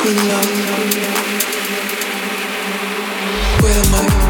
Screw love. Where am I?